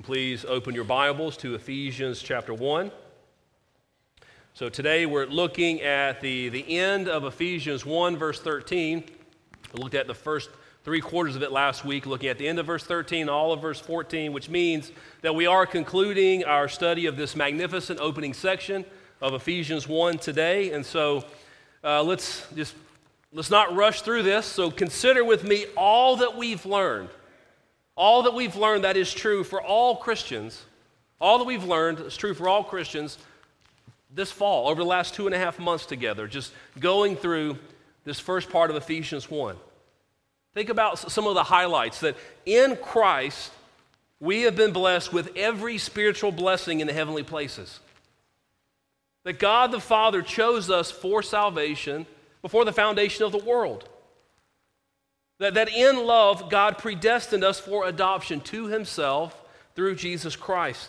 Please open your Bibles to Ephesians chapter 1. So today we're looking at the, the end of Ephesians 1, verse 13. We looked at the first three quarters of it last week, looking at the end of verse 13, all of verse 14, which means that we are concluding our study of this magnificent opening section of Ephesians 1 today. And so uh, let's just let's not rush through this. So consider with me all that we've learned all that we've learned that is true for all Christians, all that we've learned is true for all Christians this fall, over the last two and a half months together, just going through this first part of Ephesians 1. Think about some of the highlights that in Christ, we have been blessed with every spiritual blessing in the heavenly places. That God the Father chose us for salvation before the foundation of the world. That, that in love, God predestined us for adoption to Himself through Jesus Christ.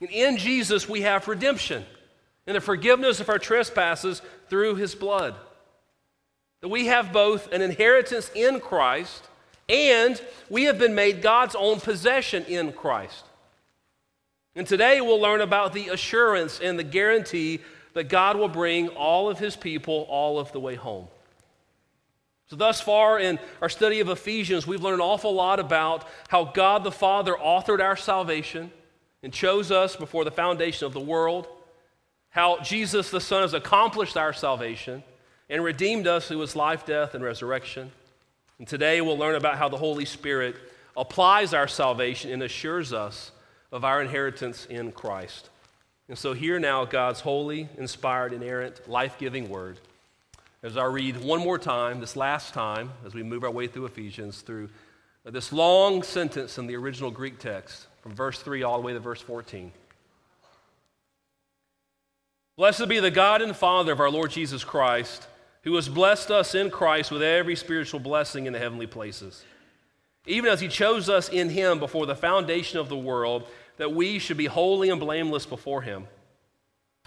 And in Jesus, we have redemption and the forgiveness of our trespasses through His blood. That we have both an inheritance in Christ and we have been made God's own possession in Christ. And today we'll learn about the assurance and the guarantee that God will bring all of His people all of the way home. So, thus far in our study of Ephesians, we've learned an awful lot about how God the Father authored our salvation and chose us before the foundation of the world, how Jesus the Son has accomplished our salvation and redeemed us through his life, death, and resurrection. And today we'll learn about how the Holy Spirit applies our salvation and assures us of our inheritance in Christ. And so, hear now God's holy, inspired, inerrant, life giving word as I read one more time, this last time, as we move our way through Ephesians, through this long sentence in the original Greek text, from verse 3 all the way to verse 14. Blessed be the God and Father of our Lord Jesus Christ, who has blessed us in Christ with every spiritual blessing in the heavenly places, even as he chose us in him before the foundation of the world, that we should be holy and blameless before him.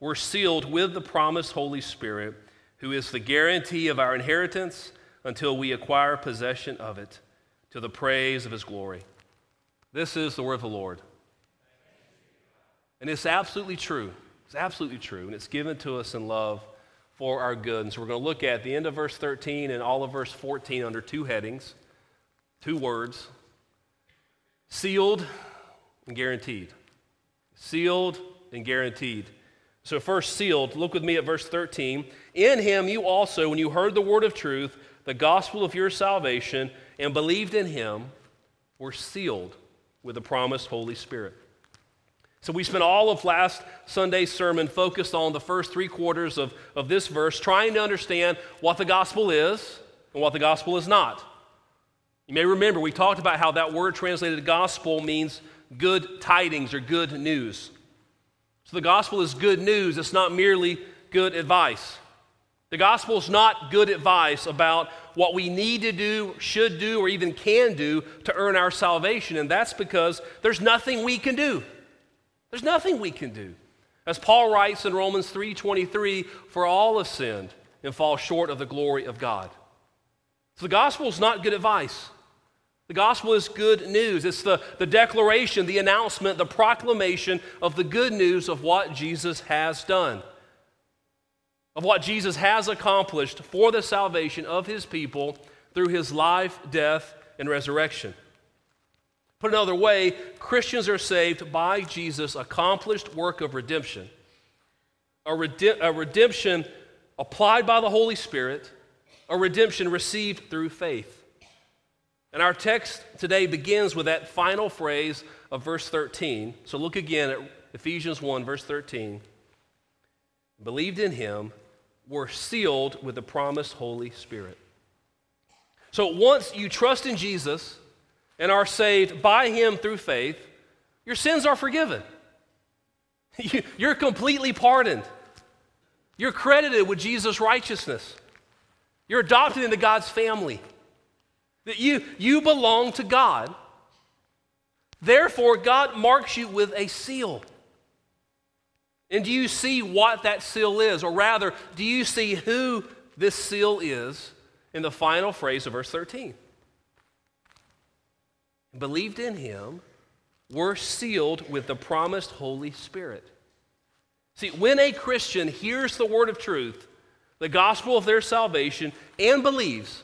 we're sealed with the promised Holy Spirit, who is the guarantee of our inheritance until we acquire possession of it to the praise of his glory. This is the word of the Lord. And it's absolutely true. It's absolutely true. And it's given to us in love for our good. And so we're going to look at the end of verse 13 and all of verse 14 under two headings, two words sealed and guaranteed. Sealed and guaranteed. So, first, sealed. Look with me at verse 13. In him you also, when you heard the word of truth, the gospel of your salvation, and believed in him, were sealed with the promised Holy Spirit. So, we spent all of last Sunday's sermon focused on the first three quarters of, of this verse, trying to understand what the gospel is and what the gospel is not. You may remember we talked about how that word translated gospel means good tidings or good news. So the gospel is good news, it's not merely good advice. The gospel is not good advice about what we need to do, should do, or even can do to earn our salvation. And that's because there's nothing we can do. There's nothing we can do. As Paul writes in Romans 3:23, for all have sinned and fall short of the glory of God. So the gospel is not good advice. The gospel is good news. It's the, the declaration, the announcement, the proclamation of the good news of what Jesus has done, of what Jesus has accomplished for the salvation of his people through his life, death, and resurrection. Put another way, Christians are saved by Jesus' accomplished work of redemption. A, rede- a redemption applied by the Holy Spirit, a redemption received through faith. And our text today begins with that final phrase of verse 13. So look again at Ephesians 1, verse 13. Believed in him, were sealed with the promised Holy Spirit. So once you trust in Jesus and are saved by him through faith, your sins are forgiven. You're completely pardoned. You're credited with Jesus' righteousness. You're adopted into God's family. That you, you belong to God. Therefore, God marks you with a seal. And do you see what that seal is? Or rather, do you see who this seal is in the final phrase of verse 13? Believed in him, were sealed with the promised Holy Spirit. See, when a Christian hears the word of truth, the gospel of their salvation, and believes,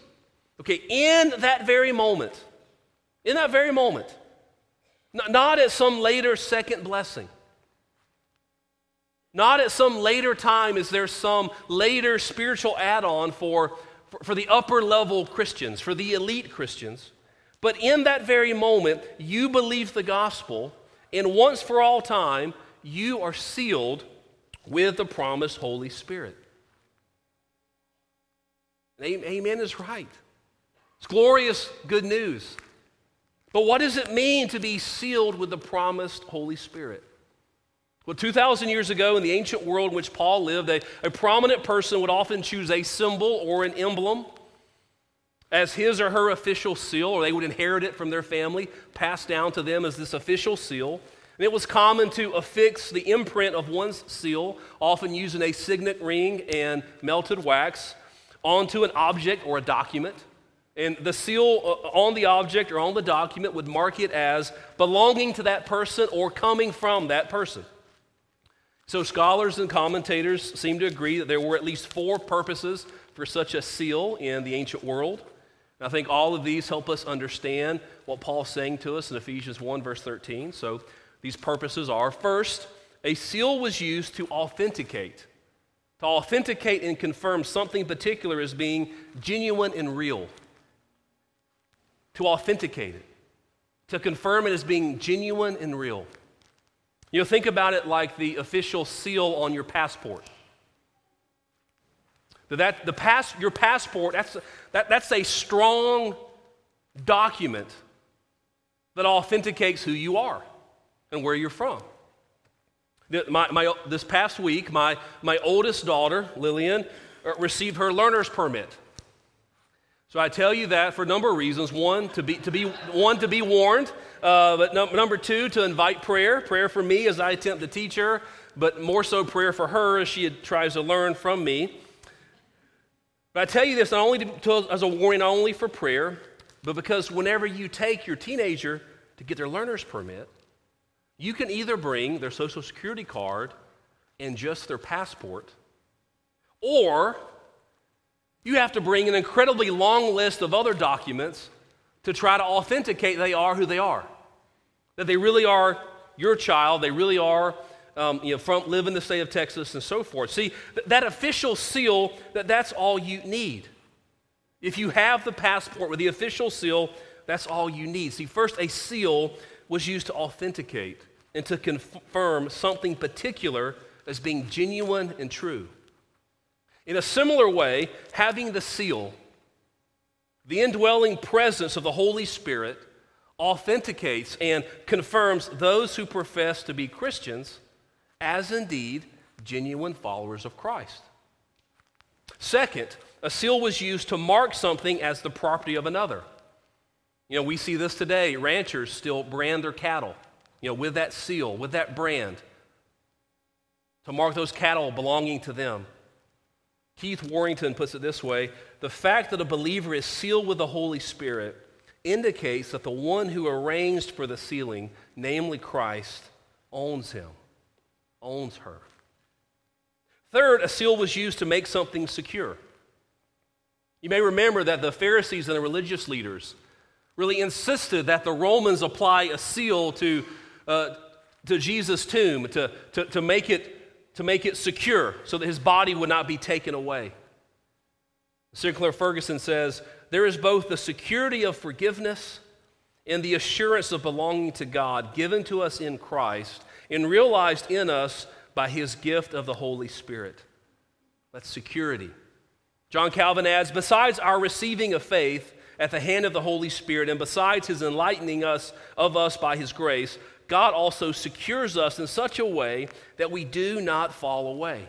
okay, in that very moment, in that very moment, not at some later second blessing, not at some later time is there some later spiritual add on for, for, the upper level Christians, for the elite Christians. But in that very moment, you believe the gospel, and once for all time, you are sealed with the promised Holy Spirit. Amen is right. It's glorious good news. But what does it mean to be sealed with the promised Holy Spirit? Well, 2,000 years ago in the ancient world in which Paul lived, a, a prominent person would often choose a symbol or an emblem as his or her official seal, or they would inherit it from their family, passed down to them as this official seal. And it was common to affix the imprint of one's seal, often using a signet ring and melted wax, onto an object or a document. And the seal uh, on the object or on the document would mark it as belonging to that person or coming from that person. So, scholars and commentators seem to agree that there were at least four purposes for such a seal in the ancient world. And I think all of these help us understand what Paul's saying to us in Ephesians 1, verse 13. So, these purposes are first, a seal was used to authenticate, to authenticate and confirm something particular as being genuine and real. To authenticate it, to confirm it as being genuine and real. You know, think about it like the official seal on your passport. That, the pass, your passport, that's, that, that's a strong document that authenticates who you are and where you're from. My, my, this past week, my, my oldest daughter, Lillian, uh, received her learner's permit. So I tell you that for a number of reasons. One, to be, to be, one, to be warned, uh, but no, number two, to invite prayer. Prayer for me as I attempt to teach her, but more so prayer for her as she tries to learn from me. But I tell you this not only to, as a warning, not only for prayer, but because whenever you take your teenager to get their learner's permit, you can either bring their social security card and just their passport, or you have to bring an incredibly long list of other documents to try to authenticate they are who they are. That they really are your child, they really are um, you know, from live in the state of Texas and so forth. See, th- that official seal, that, that's all you need. If you have the passport with the official seal, that's all you need. See, first, a seal was used to authenticate and to confirm something particular as being genuine and true. In a similar way, having the seal, the indwelling presence of the Holy Spirit, authenticates and confirms those who profess to be Christians as indeed genuine followers of Christ. Second, a seal was used to mark something as the property of another. You know, we see this today. Ranchers still brand their cattle, you know, with that seal, with that brand, to mark those cattle belonging to them. Keith Warrington puts it this way the fact that a believer is sealed with the Holy Spirit indicates that the one who arranged for the sealing, namely Christ, owns him, owns her. Third, a seal was used to make something secure. You may remember that the Pharisees and the religious leaders really insisted that the Romans apply a seal to, uh, to Jesus' tomb to, to, to, make it, to make it secure so that his body would not be taken away. Sinclair Ferguson says there is both the security of forgiveness and the assurance of belonging to God given to us in Christ and realized in us by his gift of the Holy Spirit. That's security. John Calvin adds Besides our receiving of faith at the hand of the Holy Spirit, and besides his enlightening us of us by his grace, God also secures us in such a way that we do not fall away.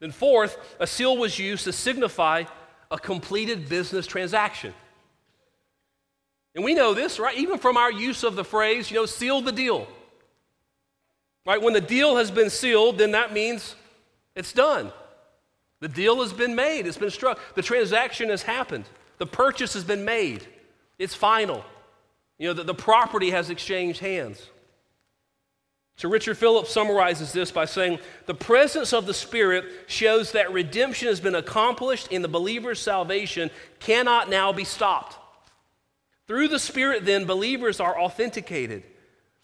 Then, fourth, a seal was used to signify a completed business transaction. And we know this, right? Even from our use of the phrase, you know, seal the deal. Right? When the deal has been sealed, then that means it's done. The deal has been made, it's been struck, the transaction has happened, the purchase has been made, it's final. You know, the, the property has exchanged hands. So, Richard Phillips summarizes this by saying the presence of the Spirit shows that redemption has been accomplished in the believer's salvation, cannot now be stopped. Through the Spirit, then, believers are authenticated.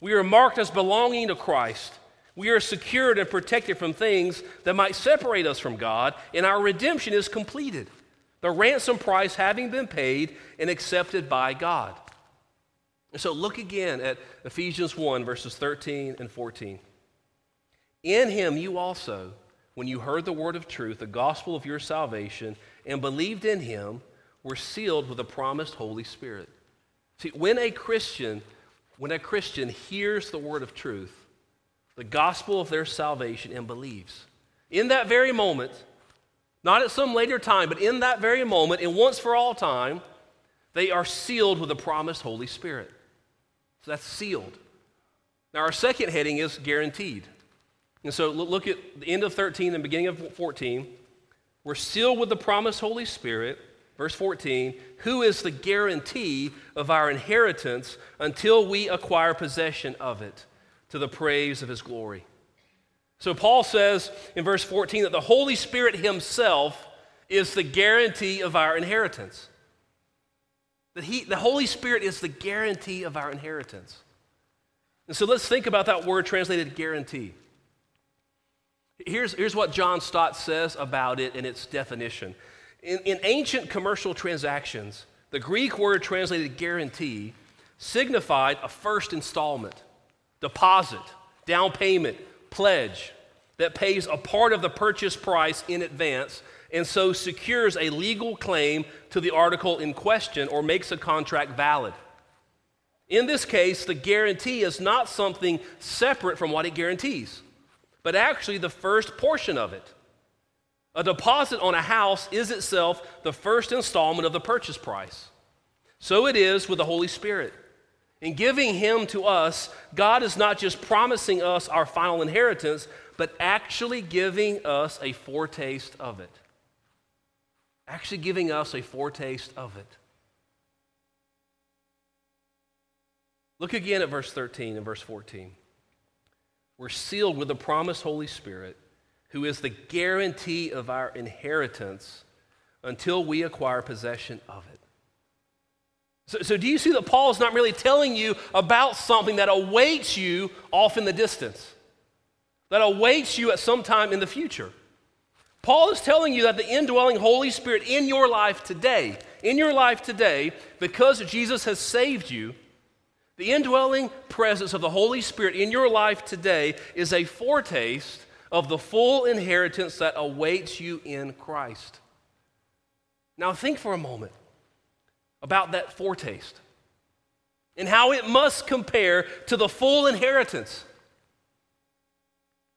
We are marked as belonging to Christ. We are secured and protected from things that might separate us from God, and our redemption is completed. The ransom price having been paid and accepted by God. And so look again at Ephesians 1, verses 13 and 14. In him you also, when you heard the word of truth, the gospel of your salvation, and believed in him, were sealed with the promised Holy Spirit. See, when a Christian, when a Christian hears the word of truth, the gospel of their salvation, and believes, in that very moment, not at some later time, but in that very moment, and once for all time, they are sealed with the promised Holy Spirit. So that's sealed. Now, our second heading is guaranteed. And so look at the end of 13 and beginning of 14. We're sealed with the promised Holy Spirit. Verse 14, who is the guarantee of our inheritance until we acquire possession of it to the praise of his glory. So Paul says in verse 14 that the Holy Spirit himself is the guarantee of our inheritance. That he, the Holy Spirit is the guarantee of our inheritance. And so let's think about that word translated guarantee. Here's, here's what John Stott says about it and its definition. In, in ancient commercial transactions, the Greek word translated guarantee signified a first installment, deposit, down payment, pledge that pays a part of the purchase price in advance and so secures a legal claim to the article in question or makes a contract valid. In this case, the guarantee is not something separate from what it guarantees, but actually the first portion of it. A deposit on a house is itself the first installment of the purchase price. So it is with the Holy Spirit. In giving Him to us, God is not just promising us our final inheritance, but actually giving us a foretaste of it actually giving us a foretaste of it. Look again at verse 13 and verse 14. We're sealed with the promised Holy Spirit, who is the guarantee of our inheritance until we acquire possession of it. So, so, do you see that Paul is not really telling you about something that awaits you off in the distance, that awaits you at some time in the future? Paul is telling you that the indwelling Holy Spirit in your life today, in your life today, because Jesus has saved you, the indwelling presence of the Holy Spirit in your life today is a foretaste of the full inheritance that awaits you in Christ. Now, think for a moment about that foretaste and how it must compare to the full inheritance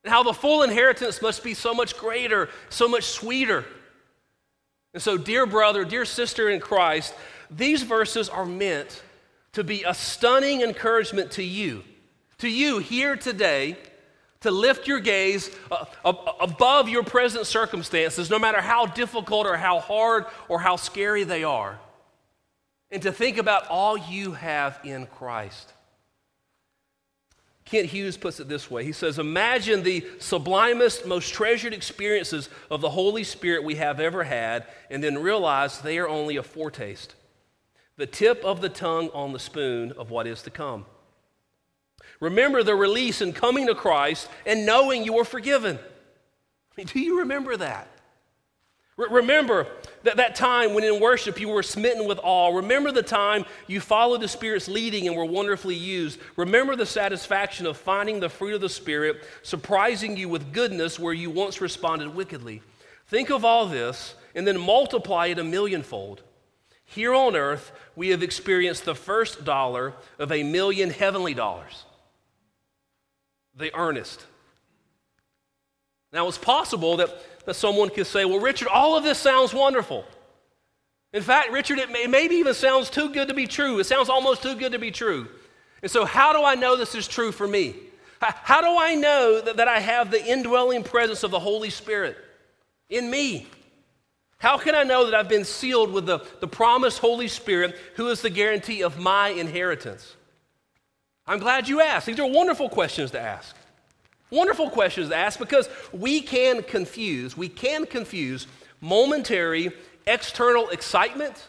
and how the full inheritance must be so much greater, so much sweeter. And so, dear brother, dear sister in Christ, these verses are meant to be a stunning encouragement to you, to you here today, to lift your gaze uh, above your present circumstances, no matter how difficult or how hard or how scary they are, and to think about all you have in Christ. Kent Hughes puts it this way He says, Imagine the sublimest, most treasured experiences of the Holy Spirit we have ever had, and then realize they are only a foretaste. the tip of the tongue on the spoon of what is to come. Remember the release and coming to Christ and knowing you are forgiven. I mean, do you remember that? Remember that, that time when in worship you were smitten with awe. Remember the time you followed the Spirit's leading and were wonderfully used. Remember the satisfaction of finding the fruit of the Spirit surprising you with goodness where you once responded wickedly. Think of all this and then multiply it a millionfold. Here on earth, we have experienced the first dollar of a million heavenly dollars. The earnest. Now, it's possible that, that someone could say, Well, Richard, all of this sounds wonderful. In fact, Richard, it may, maybe even sounds too good to be true. It sounds almost too good to be true. And so, how do I know this is true for me? How, how do I know that, that I have the indwelling presence of the Holy Spirit in me? How can I know that I've been sealed with the, the promised Holy Spirit, who is the guarantee of my inheritance? I'm glad you asked. These are wonderful questions to ask. Wonderful questions to ask because we can confuse, we can confuse momentary external excitement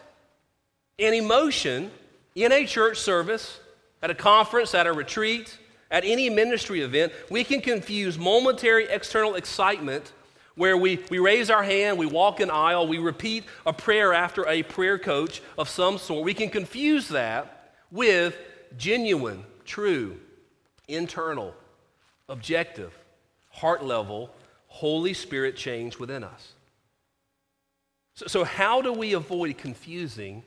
and emotion in a church service, at a conference, at a retreat, at any ministry event. We can confuse momentary external excitement where we, we raise our hand, we walk an aisle, we repeat a prayer after a prayer coach of some sort. We can confuse that with genuine, true, internal, objective, heart level, Holy Spirit change within us. So, so how do we avoid confusing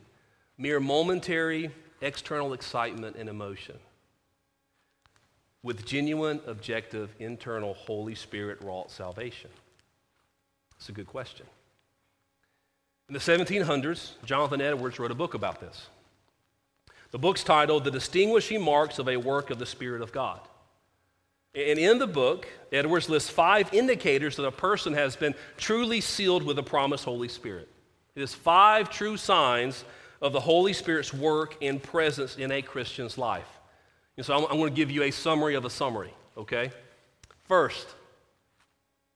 mere momentary external excitement and emotion with genuine, objective, internal, Holy Spirit wrought salvation? It's a good question. In the 1700s, Jonathan Edwards wrote a book about this. The book's titled The Distinguishing Marks of a Work of the Spirit of God. And in the book, Edwards lists five indicators that a person has been truly sealed with the promised Holy Spirit. It is five true signs of the Holy Spirit's work and presence in a Christian's life. And so I'm, I'm going to give you a summary of a summary, okay? First,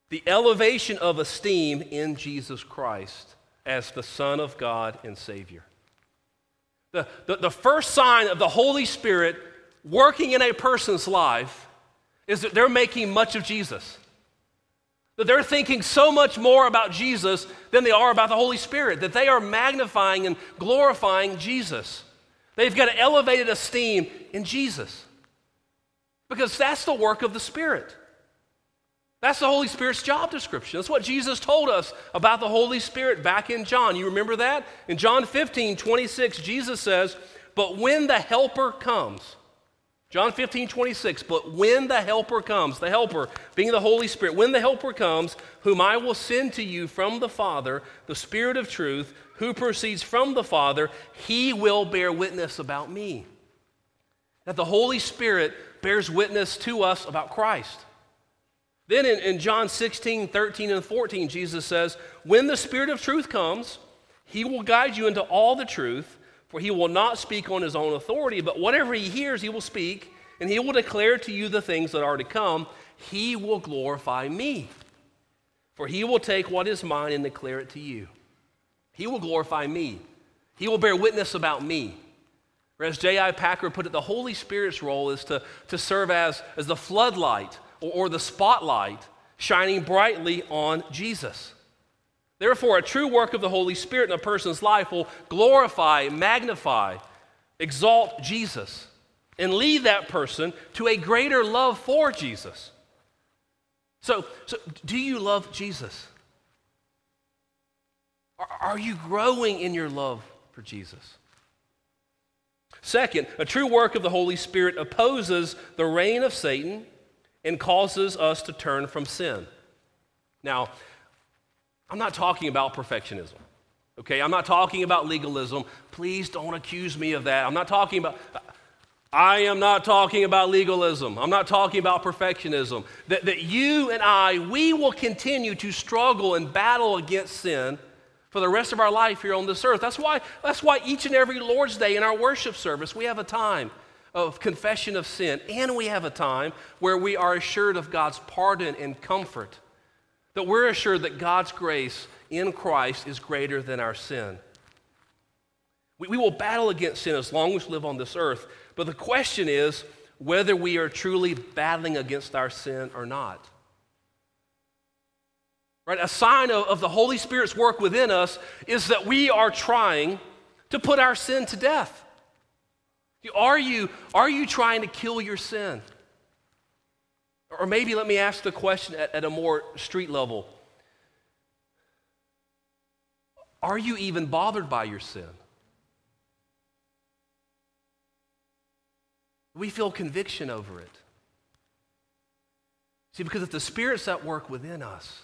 the elevation of esteem in Jesus Christ as the Son of God and Savior. The, the, the, first sign of the Holy Spirit working in a person's life is that they're making much of Jesus. That they're thinking so much more about Jesus than they are about the Holy Spirit, that they are magnifying and glorifying Jesus. They've got an elevated esteem in Jesus because that's the work of the Spirit. That's the Holy Spirit's job description. That's what Jesus told us about the Holy Spirit back in John. You remember that? In John 15, 26, Jesus says, But when the Helper comes, John 15, 26, but when the Helper comes, the Helper being the Holy Spirit, when the Helper comes, whom I will send to you from the Father, the Spirit of truth, who proceeds from the Father, he will bear witness about me. That the Holy Spirit bears witness to us about Christ. Then in, in John 16, 13, and 14, Jesus says, When the Spirit of truth comes, he will guide you into all the truth, for he will not speak on his own authority, but whatever he hears, he will speak, and he will declare to you the things that are to come. He will glorify me, for he will take what is mine and declare it to you. He will glorify me. He will bear witness about me. Or as J.I. Packer put it, the Holy Spirit's role is to, to serve as, as the floodlight or, or the spotlight shining brightly on Jesus. Therefore, a true work of the Holy Spirit in a person's life will glorify, magnify, exalt Jesus, and lead that person to a greater love for Jesus. So, so do you love Jesus? Are you growing in your love for Jesus? Second, a true work of the Holy Spirit opposes the reign of Satan and causes us to turn from sin. Now, I'm not talking about perfectionism. Okay, I'm not talking about legalism. Please don't accuse me of that. I'm not talking about I am not talking about legalism. I'm not talking about perfectionism. That, that you and I, we will continue to struggle and battle against sin for the rest of our life here on this earth. That's why, that's why each and every Lord's Day in our worship service, we have a time of confession of sin, and we have a time where we are assured of God's pardon and comfort. That we're assured that God's grace in Christ is greater than our sin. We, we will battle against sin as long as we live on this earth. But the question is whether we are truly battling against our sin or not. Right? A sign of, of the Holy Spirit's work within us is that we are trying to put our sin to death. Are you, are you trying to kill your sin? Or maybe let me ask the question at, at a more street level Are you even bothered by your sin? We feel conviction over it. See, because if the Spirit's at work within us,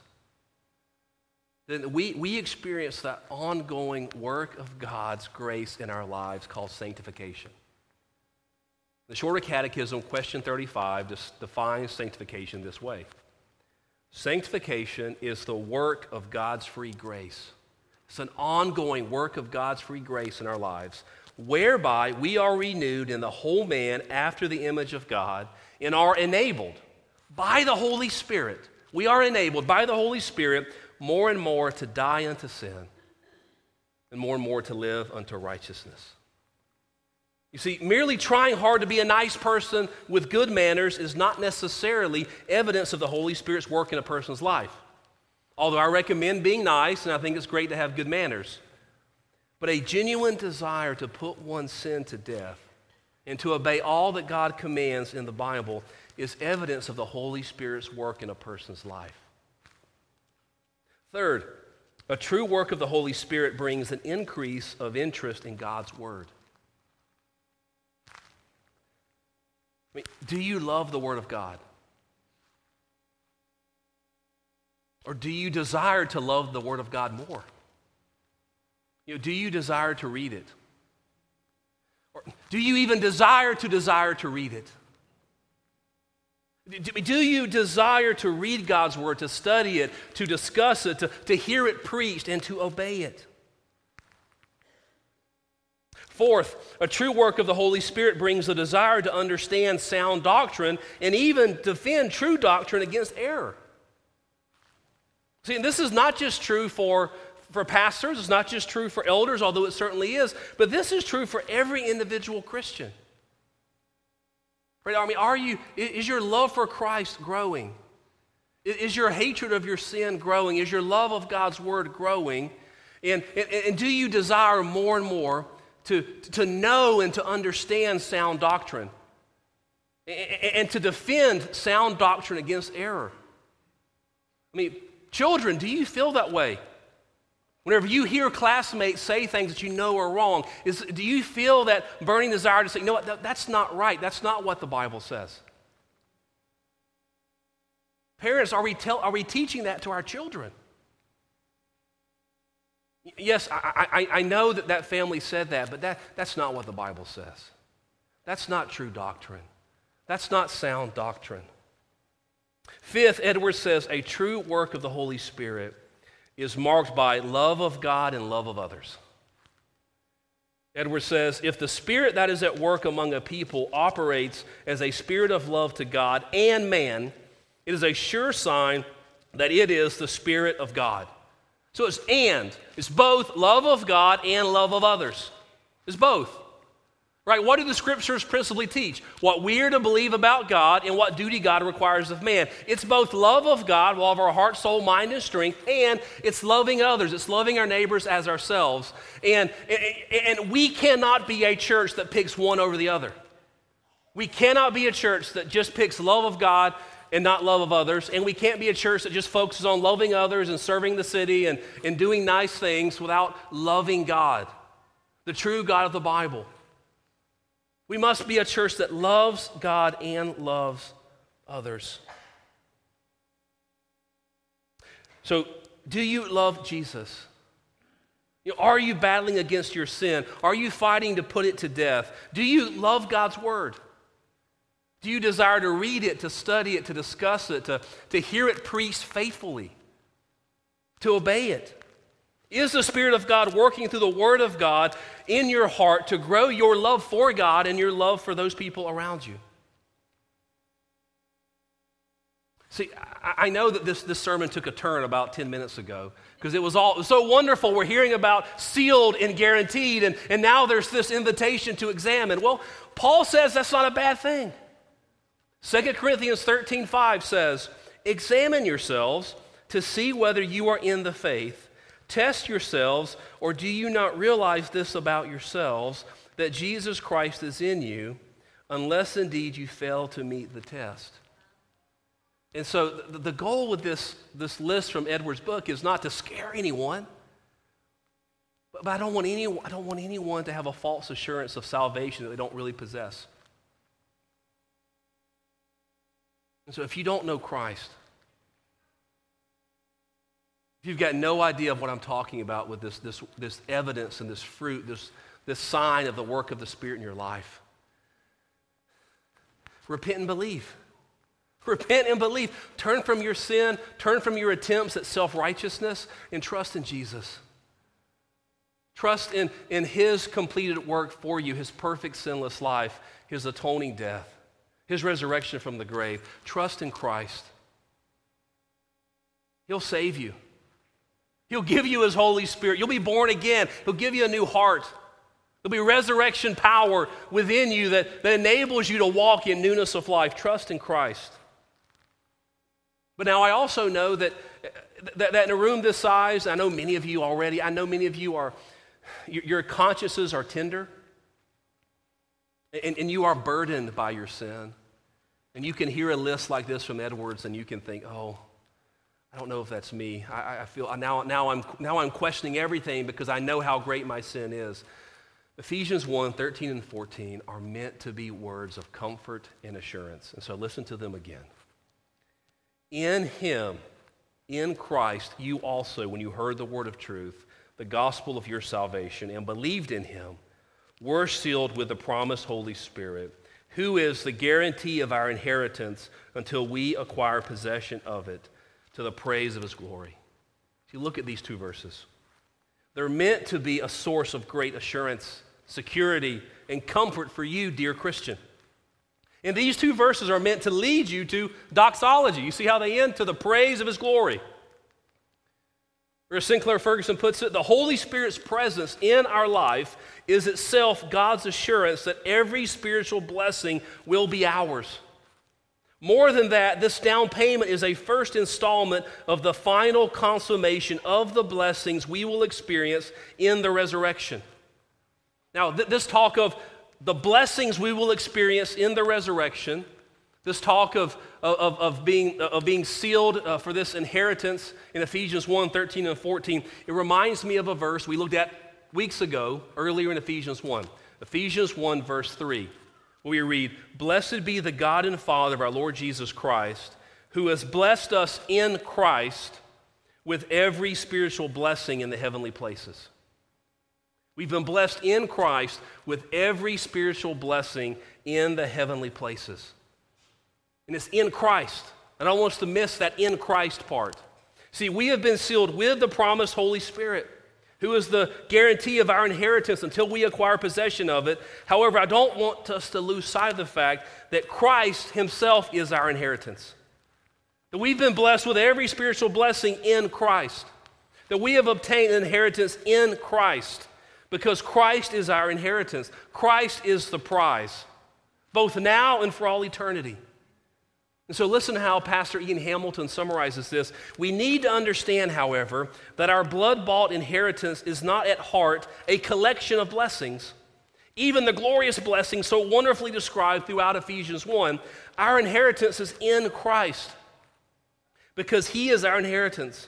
then we, we experience that ongoing work of God's grace in our lives called sanctification. The Shorter Catechism, question 35, defines sanctification this way Sanctification is the work of God's free grace. It's an ongoing work of God's free grace in our lives, whereby we are renewed in the whole man after the image of God and are enabled by the Holy Spirit. We are enabled by the Holy Spirit more and more to die unto sin and more and more to live unto righteousness. You see, merely trying hard to be a nice person with good manners is not necessarily evidence of the Holy Spirit's work in a person's life. Although I recommend being nice, and I think it's great to have good manners. But a genuine desire to put one's sin to death and to obey all that God commands in the Bible is evidence of the Holy Spirit's work in a person's life. Third, a true work of the Holy Spirit brings an increase of interest in God's Word. I mean, do you love the Word of God? Or do you desire to love the Word of God more? You know, do you desire to read it? Or do you even desire to desire to read it? Do you desire to read God's word, to study it, to discuss it, to, to hear it preached, and to obey it? Fourth, a true work of the Holy Spirit brings a desire to understand sound doctrine and even defend true doctrine against error. See, and this is not just true for, for pastors, it's not just true for elders, although it certainly is, but this is true for every individual Christian. Right? I mean, are you, is your love for Christ growing? Is your hatred of your sin growing? Is your love of God's word growing? And, and, and do you desire more and more to, to know and to understand sound doctrine? And, to defend sound doctrine against error? I mean, children, do you feel that way? Whenever you hear classmates say things that you know are wrong, is, do you feel that burning desire to say, you know what, that, that's not right. That's not what the Bible says. Parents, are we, tell, are we teaching that to our children? Yes, I, I, I know that that family said that, but that, that's not what the Bible says. That's not true doctrine. That's not sound doctrine. Fifth, Edwards says a true work of the Holy Spirit is marked by love of God and love of others. Edwards says if the spirit that is at work among a people operates as a spirit of love to God and man, it is a sure sign that it is the spirit of God. So it's and, it's both love of God and love of others. It's both. Right? What do the scriptures principally teach? What we are to believe about God and what duty God requires of man. It's both love of God, love of our heart, soul, mind, and strength, and it's loving others. It's loving our neighbors as ourselves. And, and we cannot be a church that picks one over the other. We cannot be a church that just picks love of God and not love of others. And we can't be a church that just focuses on loving others and serving the city and, and doing nice things without loving God, the true God of the Bible. We must be a church that loves God and loves others. So, do you love Jesus? You know, are you battling against your sin? Are you fighting to put it to death? Do you love God's word? Do you desire to read it, to study it, to discuss it, to, to hear it preached faithfully, to obey it? Is the Spirit of God working through the Word of God in your heart to grow your love for God and your love for those people around you? See, I know that this, this sermon took a turn about 10 minutes ago because it was all it was so wonderful. We're hearing about sealed and guaranteed, and, and now there's this invitation to examine. Well, Paul says that's not a bad thing. 2 Corinthians 13 5 says, Examine yourselves to see whether you are in the faith. Test yourselves, or do you not realize this about yourselves, that Jesus Christ is in you, unless indeed you fail to meet the test? And so the goal with this, this list from Edwards' book is not to scare anyone. But I don't, want any, I don't want anyone to have a false assurance of salvation that they don't really possess. And so if you don't know Christ, if you've got no idea of what I'm talking about with this, this, this evidence and this fruit, this, this sign of the work of the Spirit in your life, repent and believe. Repent and believe. Turn from your sin, turn from your attempts at self righteousness, and trust in Jesus. Trust in, in His completed work for you, His perfect sinless life, His atoning death, His resurrection from the grave. Trust in Christ. He'll save you. He'll give you His Holy Spirit. You'll be born again. He'll give you a new heart. There'll be resurrection power within you that, that enables you to walk in newness of life. Trust in Christ. But now I also know that, that, that in a room this size, I know many of you already, I know many of you are, your, your consciences are tender, and, and you are burdened by your sin. And you can hear a list like this from Edwards, and you can think, oh, I don't know if that's me. I, I feel now, now, I'm, now I'm questioning everything because I know how great my sin is. Ephesians 1 13 and 14 are meant to be words of comfort and assurance. And so listen to them again. In him, in Christ, you also, when you heard the word of truth, the gospel of your salvation, and believed in him, were sealed with the promised Holy Spirit, who is the guarantee of our inheritance until we acquire possession of it to the praise of his glory. You look at these two verses, they're meant to be a source of great assurance, security, and comfort for you, dear Christian. And these two verses are meant to lead you to doxology. You see how they end? To the praise of his glory. Or as Sinclair Ferguson puts it, the Holy Spirit's presence in our life is itself God's assurance that every spiritual blessing will be ours. More than that, this down payment is a first installment of the final consummation of the blessings we will experience in the resurrection. Now, th- this talk of the blessings we will experience in the resurrection, this talk of, of, of, being, of being sealed uh, for this inheritance in Ephesians 1 13 and 14, it reminds me of a verse we looked at weeks ago, earlier in Ephesians 1. Ephesians 1, verse 3, where we read, Blessed be the God and Father of our Lord Jesus Christ, who has blessed us in Christ with every spiritual blessing in the heavenly places. We've been blessed in Christ with every spiritual blessing in the heavenly places. And it's in Christ. And I don't want us to miss that in Christ part. See, we have been sealed with the promised Holy Spirit, who is the guarantee of our inheritance until we acquire possession of it. However, I don't want us to lose sight of the fact that Christ Himself is our inheritance. That we've been blessed with every spiritual blessing in Christ. That we have obtained an inheritance in Christ because Christ is our inheritance. Christ is the prize, both now and for all eternity. And so, listen to how Pastor Ian Hamilton summarizes this. We need to understand, however, that our blood bought inheritance is not at heart a collection of blessings. Even the glorious blessings so wonderfully described throughout Ephesians 1, our inheritance is in Christ because He is our inheritance.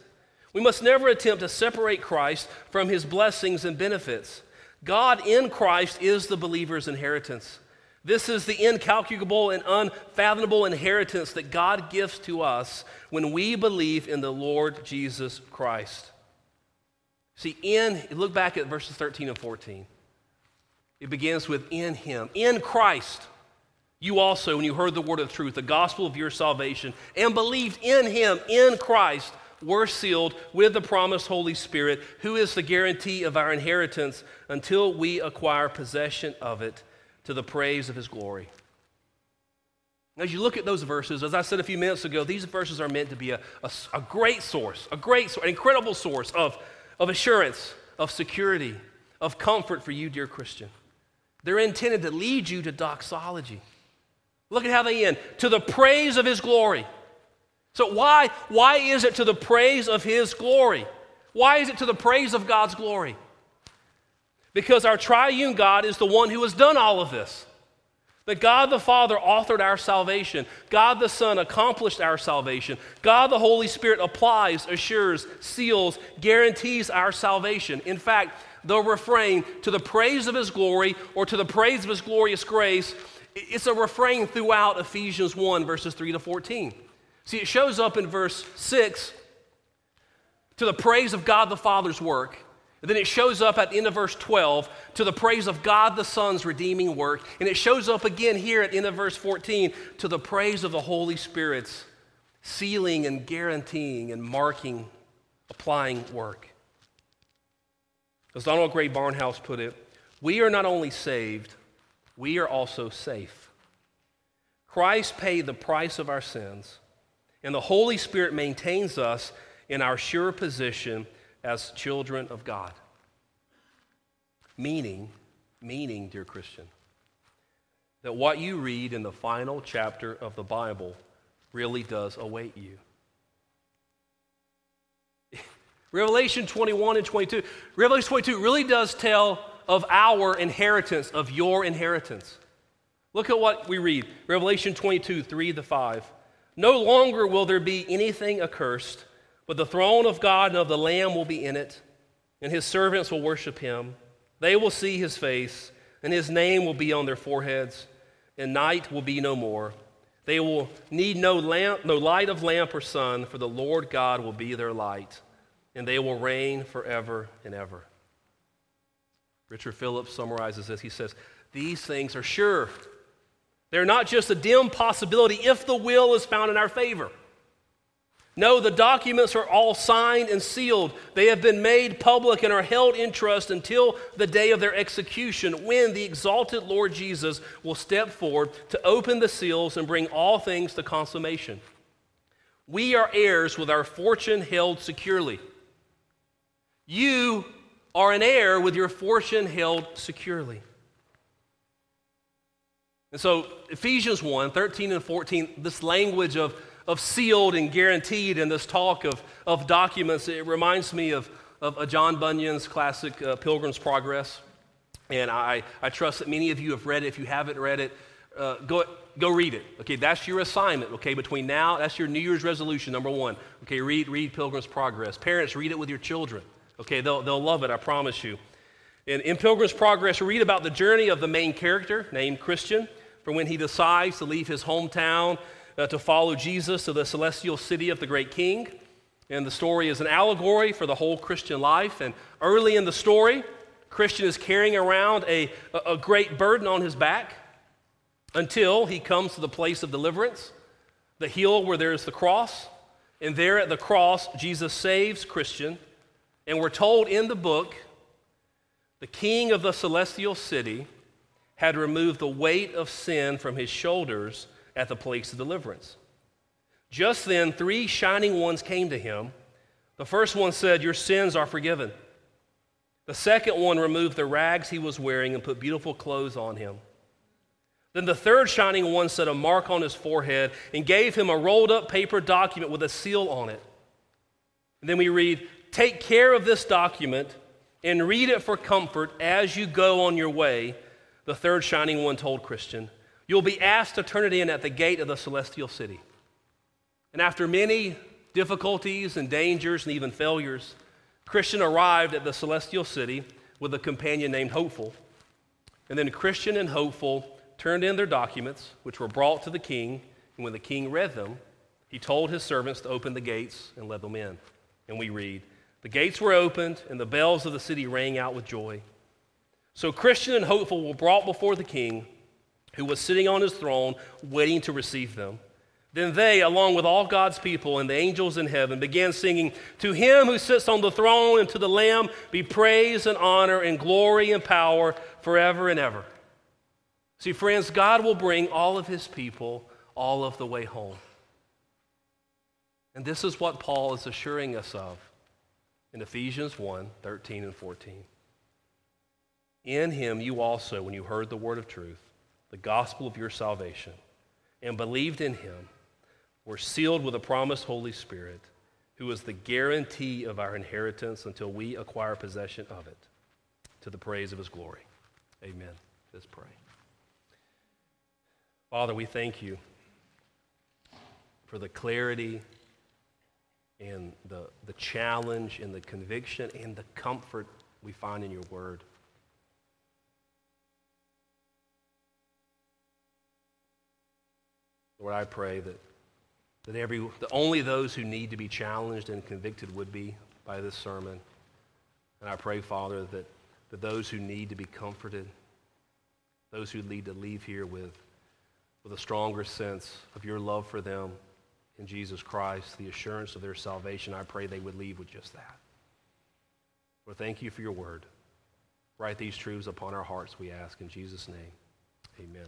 We must never attempt to separate Christ from his blessings and benefits. God in Christ is the believer's inheritance. This is the incalculable and unfathomable inheritance that God gives to us when we believe in the Lord Jesus Christ. See, in, look back at verses 13 and 14. It begins with in him, in Christ. You also, when you heard the word of truth, the gospel of your salvation, and believed in him, in Christ, we're sealed with the promised Holy Spirit, who is the guarantee of our inheritance until we acquire possession of it to the praise of his glory. As you look at those verses, as I said a few minutes ago, these verses are meant to be a, a, a great source, a great, an incredible source of, of assurance, of security, of comfort for you, dear Christian. They're intended to lead you to doxology. Look at how they end to the praise of his glory. So, why, why is it to the praise of his glory? Why is it to the praise of God's glory? Because our triune God is the one who has done all of this. That God the Father authored our salvation. God the Son accomplished our salvation. God the Holy Spirit applies, assures, seals, guarantees our salvation. In fact, the refrain, to the praise of His glory or to the praise of His glorious grace, it's a refrain throughout Ephesians 1, verses 3 to 14. See, it shows up in verse 6 to the praise of God the Father's work. And then it shows up at the end of verse 12 to the praise of God the Son's redeeming work. And it shows up again here at the end of verse 14 to the praise of the Holy Spirit's sealing and guaranteeing and marking, applying work. As Donald Grey Barnhouse put it, we are not only saved, we are also safe. Christ paid the price of our sins, and the Holy Spirit maintains us in our sure position as children of God. Meaning, meaning, dear Christian, that what you read in the final chapter of the Bible really does await you. Revelation 21 and 22, Revelation 22 really does tell of our inheritance, of your inheritance. Look at what we read Revelation 22, 3 to 5. No longer will there be anything accursed but the throne of God and of the Lamb will be in it, and his servants will worship him. They will see his face, and his name will be on their foreheads, and night will be no more. They will need no, lamp, no light of lamp or sun, for the Lord God will be their light, and they will reign forever and ever. Richard Phillips summarizes this. He says, These things are sure. They're not just a dim possibility if the will is found in our favor. No, the documents are all signed and sealed. They have been made public and are held in trust until the day of their execution, when the exalted Lord Jesus will step forward to open the seals and bring all things to consummation. We are heirs with our fortune held securely. You are an heir with your fortune held securely. And so, Ephesians 1 13 and 14, this language of of sealed and guaranteed in this talk of, of documents. It reminds me of, of John Bunyan's classic uh, Pilgrim's Progress. And I, I trust that many of you have read it. If you haven't read it, uh, go, go read it. Okay, that's your assignment. Okay, between now, that's your New Year's resolution, number one. Okay, read, read Pilgrim's Progress. Parents, read it with your children. Okay, they'll, they'll love it, I promise you. In, in Pilgrim's Progress, read about the journey of the main character named Christian from when he decides to leave his hometown uh, to follow Jesus to the celestial city of the great king. And the story is an allegory for the whole Christian life. And early in the story, Christian is carrying around a, a great burden on his back until he comes to the place of deliverance, the hill where there is the cross. And there at the cross, Jesus saves Christian. And we're told in the book, the king of the celestial city had removed the weight of sin from his shoulders at the place of deliverance. Just then, three shining ones came to him. The first one said, Your sins are forgiven. The second one removed the rags he was wearing and put beautiful clothes on him. Then the third shining one set a mark on his forehead and gave him a rolled up paper document with a seal on it. And then we read, Take care of this document and read it for comfort as you go on your way, the third shining one told Christian. You'll be asked to turn it in at the gate of the celestial city. And after many difficulties and dangers and even failures, Christian arrived at the celestial city with a companion named Hopeful. And then Christian and Hopeful turned in their documents, which were brought to the king. And when the king read them, he told his servants to open the gates and let them in. And we read, The gates were opened, and the bells of the city rang out with joy. So Christian and Hopeful were brought before the king who was sitting on his throne, waiting to receive them. Then they, along with all God's people and the angels in heaven, began singing, To him who sits on the throne and to the Lamb be praise and honor and glory and power forever and ever. See, friends, God will bring all of his people, all of the way home. And this is what Paul is assuring us of in Ephesians 1 13 and 14. In him you also, when you heard the word of truth, the gospel of your salvation, and believed in him, were sealed with a promised Holy Spirit, who is the guarantee of our inheritance until we acquire possession of it, to the praise of his glory. Amen. Let's pray. Father, we thank you for the clarity and the, the challenge and the conviction and the comfort we find in your word. Lord, I pray that, that, every, that only those who need to be challenged and convicted would be by this sermon. And I pray, Father, that, that those who need to be comforted, those who need to leave here with, with a stronger sense of your love for them in Jesus Christ, the assurance of their salvation, I pray they would leave with just that. Lord, thank you for your word. Write these truths upon our hearts, we ask in Jesus' name. Amen.